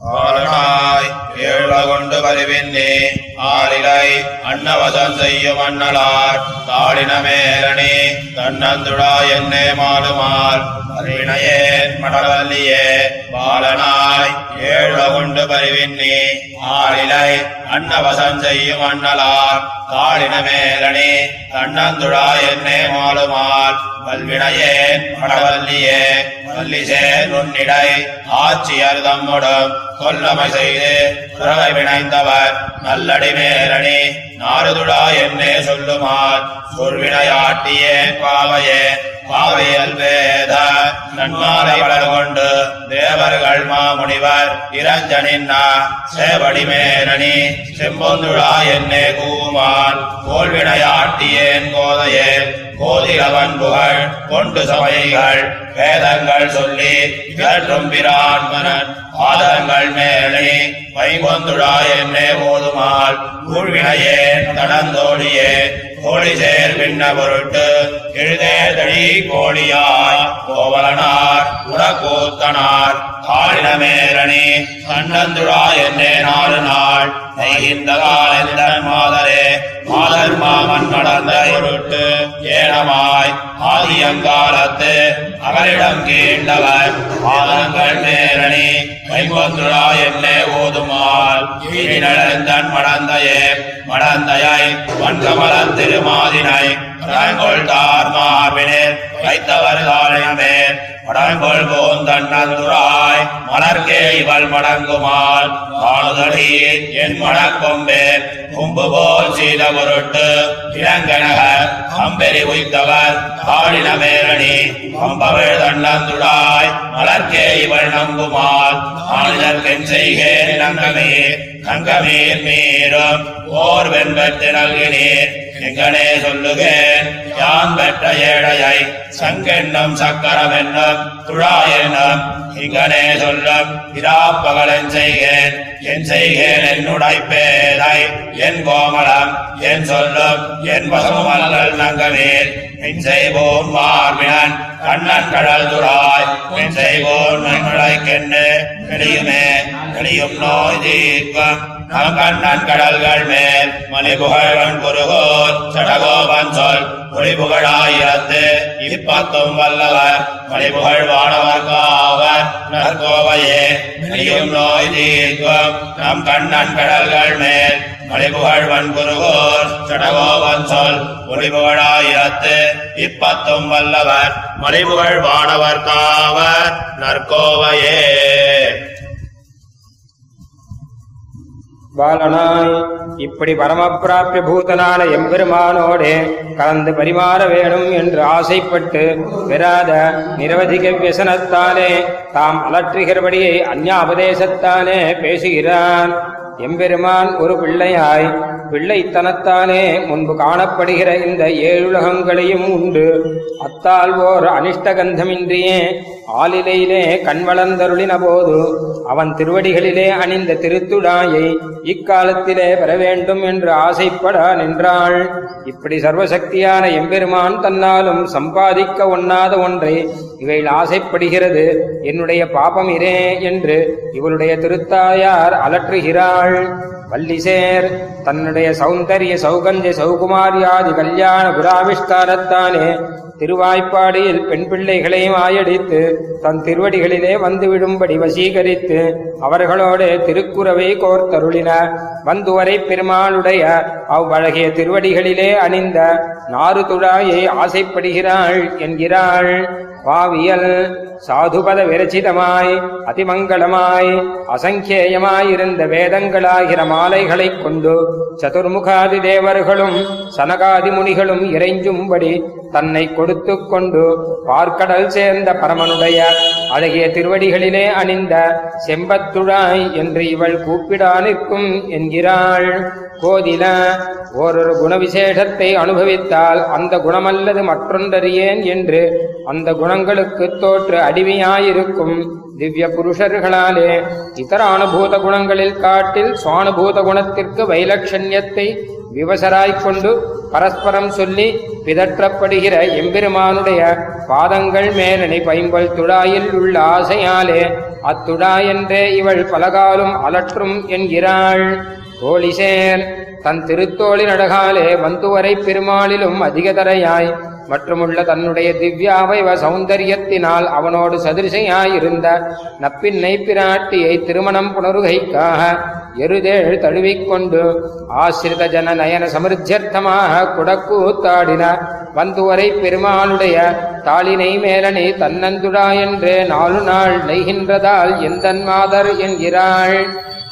ஆலனாய் ஏழகொண்டு பரிவின்னே ஆளிலை அன்னவசம் செய்யும் அண்ணலார் தாளின மேலணி தன்னந்துடா என்னே மாலுமால் அறிவினையே மடவல்லியே பாலனாய் ஏழகொண்டு பரிவின்னி. ஆளிலை அன்னவசம் செய்யும் அண்ணலார். காளின மேலனே தன்னந்துழா என்னே மாலுமார் வல்வினையே மடவல்லியே வல்லிசே நுண்ணிடை. ஆட்சியர் தம்முடம் கொல்லமை செய்து குறவை வினைந்தவர். நல்லடி மேலணி நாரதுடா என்னே சொல்லுமார். சொல்வினையாட்டியே பாவையே பாவையல் வேத நன்மாலை கொண்டு தேவர்கள் மாமுனிவர் இரஞ்சனின்னா சேவடி மேலணி செம்பொந்துழா என்னே கூமான் கோல்வினையாட்டியேன் கோதையே கோதிலவன் புகழ் கொண்டு சமைகள் வேதங்கள் சொல்லி இகற்றும் பிரான் பாதங்கள் மேலே வைகொந்துடா என்னே போதுமால் ஊழ்வினையேன் தடந்தோடியே. கோழி சேர் பின்ன பொருட்டு எழுதேதழி கோழியாய். கோவலனார் உடக்கூத்தனார் காலின கண்ணந்துழா என்னே நாலு நாள். நெய்கின்ற காலந்தன் மாதரே. மாதர் மாமன் கடந்த இருட்டு. ஏனமாய் ஆதியங்காலத்து அவரிடம் கீண்டவர். மாதங்கள் நேரணி. வைகொந்துழா என்னே ஓதுமால். நடந்தன் மடந்தையே. மடந்தையை வன்கமலத் திருமாதினை. படங்கொள் தார் மார்பினில் வைத்தவர் காலினமே படங்கொள் போந்தன் நந்துராய் மலர்கே இவள் மடங்குமாள் காணுதடி என் மடக்கொம்பே கும்பு போல் சீல பொருட்டு இளங்கனக அம்பெரி உய்த்தவர் காளின மேரணி அம்பவள் தன்னந்துடாய் மலர்கே இவள் நம்புமால். ஆணிதற்கென் செய்கேன் நங்கமே நங்கமீர் மீறும் ஓர் வெண்பத்து நல்கினேன் எங்கனே சொல்லுகேன் யான் பெற்ற ஏழையை சங்கென்னும் சக்கரமென்னும் துழா என்னும் இங்கனே சொல்லும் இராப்பகலன் செய்கேன் என் செய்கேன் என்னுடை பேதை என் கோமலம் என் சொல்லும் என் பசுமல்லல் நங்கமேல் என் செய்வோன் மார்பினன் கண்ணன் கடல் துராய் மின் செய்வோன் மண்மழைக்கென்னு நெடியுமே நெடியும் நோய் தீர்க்கும். நம் கண்ணன் கடல்கள் மேல் மலை புகழ்வன் குருகோ சடகோபன் சொல். ஒளிபுகழாயிரத்து இப்பத்தும் வல்லவர் மலிபுகழ் வானவர் நற்கோவையே. நெடியும் நோய் தீர்க்கும் நம் கண்ணன் கடல்கள் மேல். மலிபுகழ்வன் குருகோர் சடகோவன் சொல் ஒளிபுகழாயிரத்து இப்பத்தும் வல்லவர் மலிபுகழ் வானவர் நற்கோவையே. பாலனாய் இப்படி பரமப்பிராப்பிய பூதனான எம்பெருமானோடு கலந்து பரிமாற வேணும் என்று ஆசைப்பட்டு பெறாத நிரவதிக வியசனத்தாலே தாம் அலற்றுகிறபடியே அந்யாபதேசத்தாலே பேசுகிறான். எம்பெருமான் ஒரு பிள்ளையாய் பிள்ளைத்தனத்தானே முன்பு காணப்படுகிற இந்த ஏழுலகங்களையும் உண்டு. அத்தால் ஓர் அனிஷ்டகந்தமின்றியே ஆலிலையிலே கண் வளர்ந்தருளின போது அவன் திருவடிகளிலே அணிந்த திருத்துடாயை இக்காலத்திலே பெற வேண்டும் என்று ஆசைப்பட நின்றாள். இப்படி சர்வசக்தியான எம்பெருமான் தன்னாலும் சம்பாதிக்க ஒண்ணாத ஒன்றை இவைள் ஆசைப்படுகிறது. என்னுடைய பாபம் இரே என்று இவளுடைய திருத்தாயார் அலற்றுகிறாள். வல்லிசேர் தன்னுடைய சௌந்தரிய சௌகந்திய சௌகுமாரியாதி கல்யாண புராவிஷ்காரத்தானே திருவாய்ப்பாடியில் பெண் பிள்ளைகளையும் ஆயடித்து தன் திருவடிகளிலே வந்துவிடும்படி வசீகரித்து அவர்களோடு திருக்குறவை கோர்த்தருளின. வந்துவரை பெருமாளுடைய அவ்வழகிய திருவடிகளிலே அணிந்த நாறு துழாயை ஆசைப்படுகிறாள் என்கிறாள். பாவியல் சாதுபத விரச்சிதமாய் அதிமங்கலமாய் அசங்கேயமாயிருந்த வேதங்களாகிற மாலைகளைக் கொண்டு சதுர்முகாதி தேவர்களும் சனகாதி முனிகளும் இறைஞ்சும்படி தன்னை கொடுத்து கொண்டு பார்க்கடல் சேர்ந்த பரமனுடைய அழகிய திருவடிகளிலே அணிந்த செம்பத்துழாய் என்று இவள் கூப்பிடா நிற்கும் என்கிறாள். கோதில ஓரொரு குணவிசேஷத்தை அனுபவித்தால் அந்த குணமல்லது மற்றொன்றறியேன் என்று அந்த குணங்களுக்கு தோற்று அடிமையாயிருக்கும் திவ்ய புருஷர்களாலே. இதர அனுபூத குணங்களில் காட்டில் சுவானுபூத குணத்திற்கு வைலட்சண்யத்தை விவசராய்க் கொண்டு பரஸ்பரம் சொல்லி பிதற்றப்படுகிற எம்பெருமானுடைய பாதங்கள் மேலனை பைம்பல் துழாயில் உள்ள ஆசையாலே அத்துடா என்றே இவள் பலகாலும் அலற்றும் என்கிறாள். கோலிசேன் தன் திருத்தோழி நடகாலே வந்துவரை பெருமாளிலும் அதிகதரையாய் மற்றுமுள்ள தன்னுடைய திவ்யாவைவ சௌந்தரியத்தினால் அவனோடு சதிர்சையாயிருந்த நப்பின்னை பிராட்டியை திருமணம் புனருகைக்காக எருதேழ் தழுவிக்கொண்டு ஆசிரித ஜன நயன சமிருத்தியர்த்தமாக குடக்கூத்தாடின வந்துவரை பெருமாளுடைய தாளினை மேலனை தன்னந்துடா என்றே நாலு நாள் நெய்கின்றதால் எந்தன் மாதர் என்கிறாள்.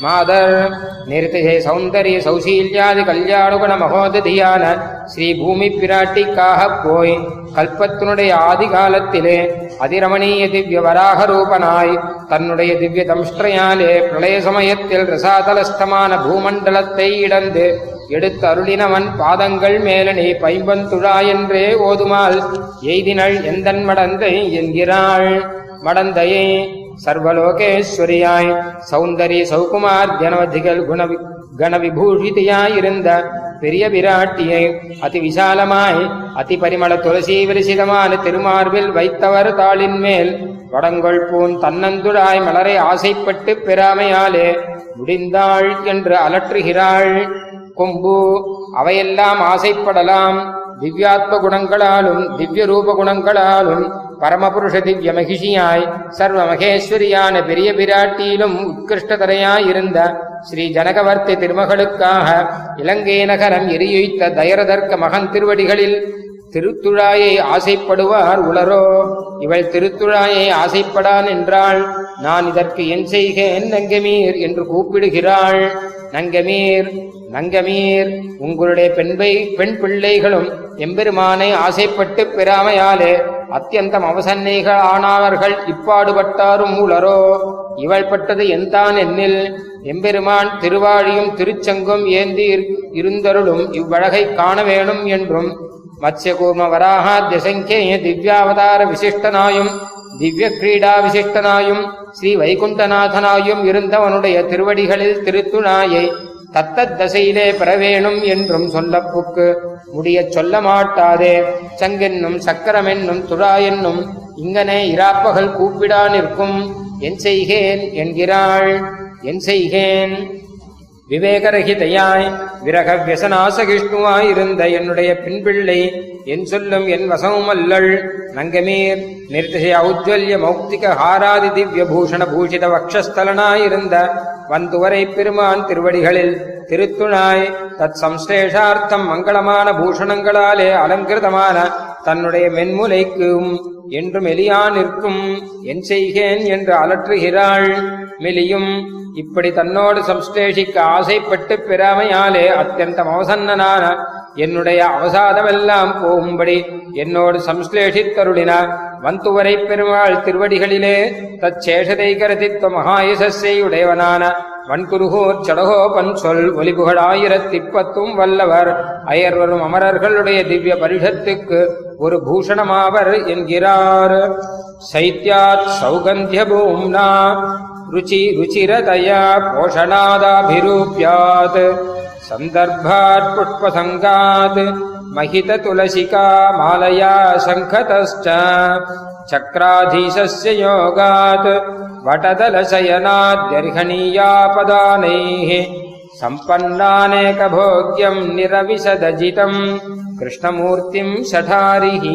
மாதர். நிறுத்திசை சௌந்தரிய சௌசீல்யாதி கல்யாணுகுண மகோததியான ஸ்ரீ பூமி பிராட்டிக்காக போய் கல்பத்தினுடைய ஆதி காலத்திலே அதிரமணீய திவ்ய வராக ரூபனாய் தன்னுடைய திவ்ய தம்ஷ்டயாலே பிரளய சமயத்தில் ரசாதலஸ்தமான பூமண்டலத்தை இடந்து எடுத்து அருளினவன் பாதங்கள் மேலனே பைம்பந்துழா என்றே ஓதுமால் எய்தினள் எந்தன் மடந்தை? என்கிறாள். மடந்தையே சர்வலோகேஸ்வரியாய் சௌந்தரி சௌகுமார் ஜனவதிகள் குண கணவிபூஷிதையாயிருந்த பெரிய விராட்டியை அதி விசாலமாய் அதி பரிமள துளசி விரிசிதமான திருமார்பில் வைத்தவர் தாளின் மேல் வடங்கொள் பூன் தன்னந்துடாய் மலரை ஆசைப்பட்டு பெறாமையாலே முடிந்தாள் என்று அலற்றுகிறாள். கொம்பு அவையெல்லாம் ஆசைப்படலாம். திவ்யாத்ம குணங்களாலும் திவ்ய ரூப குணங்களாலும் பரமபுருஷ திவ்ய மகிஷியாய் சர்வ மகேஸ்வரியான பெரிய பிராட்டியிலும் உத்கிருஷ்டதரையாயிருந்த ஸ்ரீ ஜனகவர்த்தி திருமகளுக்காக இலங்கை நகரம் எரியுய்த்த தயரதர்க்க மகன் திருவடிகளில் திருத்துழாயை ஆசைப்படுவார் உளரோ. இவள் திருத்துழாயை ஆசைப்படான் என்றாள். நான் இதற்கு என் செய்கேன் நங்கமீர் என்று கூப்பிடுகிறாள். நங்கமீர் நங்கமீர் உங்களுடைய பெண்பை பெண் பிள்ளைகளும் எம்பெருமானை ஆசைப்பட்டு பெறாமையாலே அத்தியந்தம் அவசன்னைகள் ஆனாவர்கள் இப்பாடுபட்டாரும் உளரோ இவள் பட்டது எந்தான் என்னில்? எம்பெருமான் திருவாழியும் திருச்சங்கும் ஏந்தி இருந்தருளும் இவ்வழகை காண வேணும் என்றும் மத்ஸ்யகூர்ம வராக திசங்கே திவ்யாவதார விசிஷ்டனாயும் திவ்ய கிரீடா விசிஷ்டனாயும் ஸ்ரீ வைகுண்டநாதனாயும் இருந்தவனுடைய திருவடிகளில் திருத்துணாயை தத்தத் தசையிலே பெறவேணும் என்றும் சொல்லப்புக்கு. முடியச் சொல்ல மாட்டாதே. சங்கென்னும் சக்கரமென்னும் துழா என்னும் இங்கனே இராப்பகல் கூப்பிடா நிற்கும். என் செய்கேன் என்கிறாள். என் செய்கேன். விவேகரகிதையாய் விரக வியசனாசகிஷ்ணுவாய் இருந்த என்னுடைய பின்பிள்ளை என் சொல்லும் என் வசமுமல்லள் நங்கமீர் நிர்திசை ஔஜ்வல்ய மௌக்திக ஹாராதி திவ்ய பூஷண பூஷித வக்ஷஸ்தலனாயிருந்த வந்துவரை பெருமான் திருவடிகளில் திருத்துணாய் தத் சம்சேஷார்த்தம் மங்களமான பூஷணங்களாலே அலங்கிருதமான தன்னுடைய மென்முலைக்கும் என்று மெலியா நிற்கும் என் செய்கேன் என்று அலற்றுகிறாள் மெலியும். இப்படி தன்னோடு சம்ஸ்லேஷிக்க ஆசைப்பட்டு பெறாமையாலே அத்தியந்த அவசன்னனான என்னுடைய அவசாதமெல்லாம் போகும்படி என்னோடு சம்ஸ்லேஷித்தருளின வந்துவரை பெருமாள் திருவடிகளிலே தச்சேஷதைகரதித்வ மகாயசஸ்ஸை உடையவனான வன்குருகூர் சடகோபன் சொல் ஒலிபுகழாயிரத்திப்பத்தும் வல்லவர். அயர்வரும் அமரர்களுடைய திவ்ய பரிஷத்துக்கு ஒரு பூஷணமாவர் என்கிறார். சைத்யாத் சௌகந்திய பூம்னா ருச்சி ருச்சிரதயா போஷணாதாபிரூப்யாத். சந்தர்ப்பாத் புஷ்பசங்காத் महित तुलसिका मालया शङ्खतश्च चक्राधीशस्य योगात् वटदलशयनाद्यर्हणीयापदानैः सम्पन्नानेकभोग्यम् निरविशदजितम् कृष्णमूर्तिम् शठारिः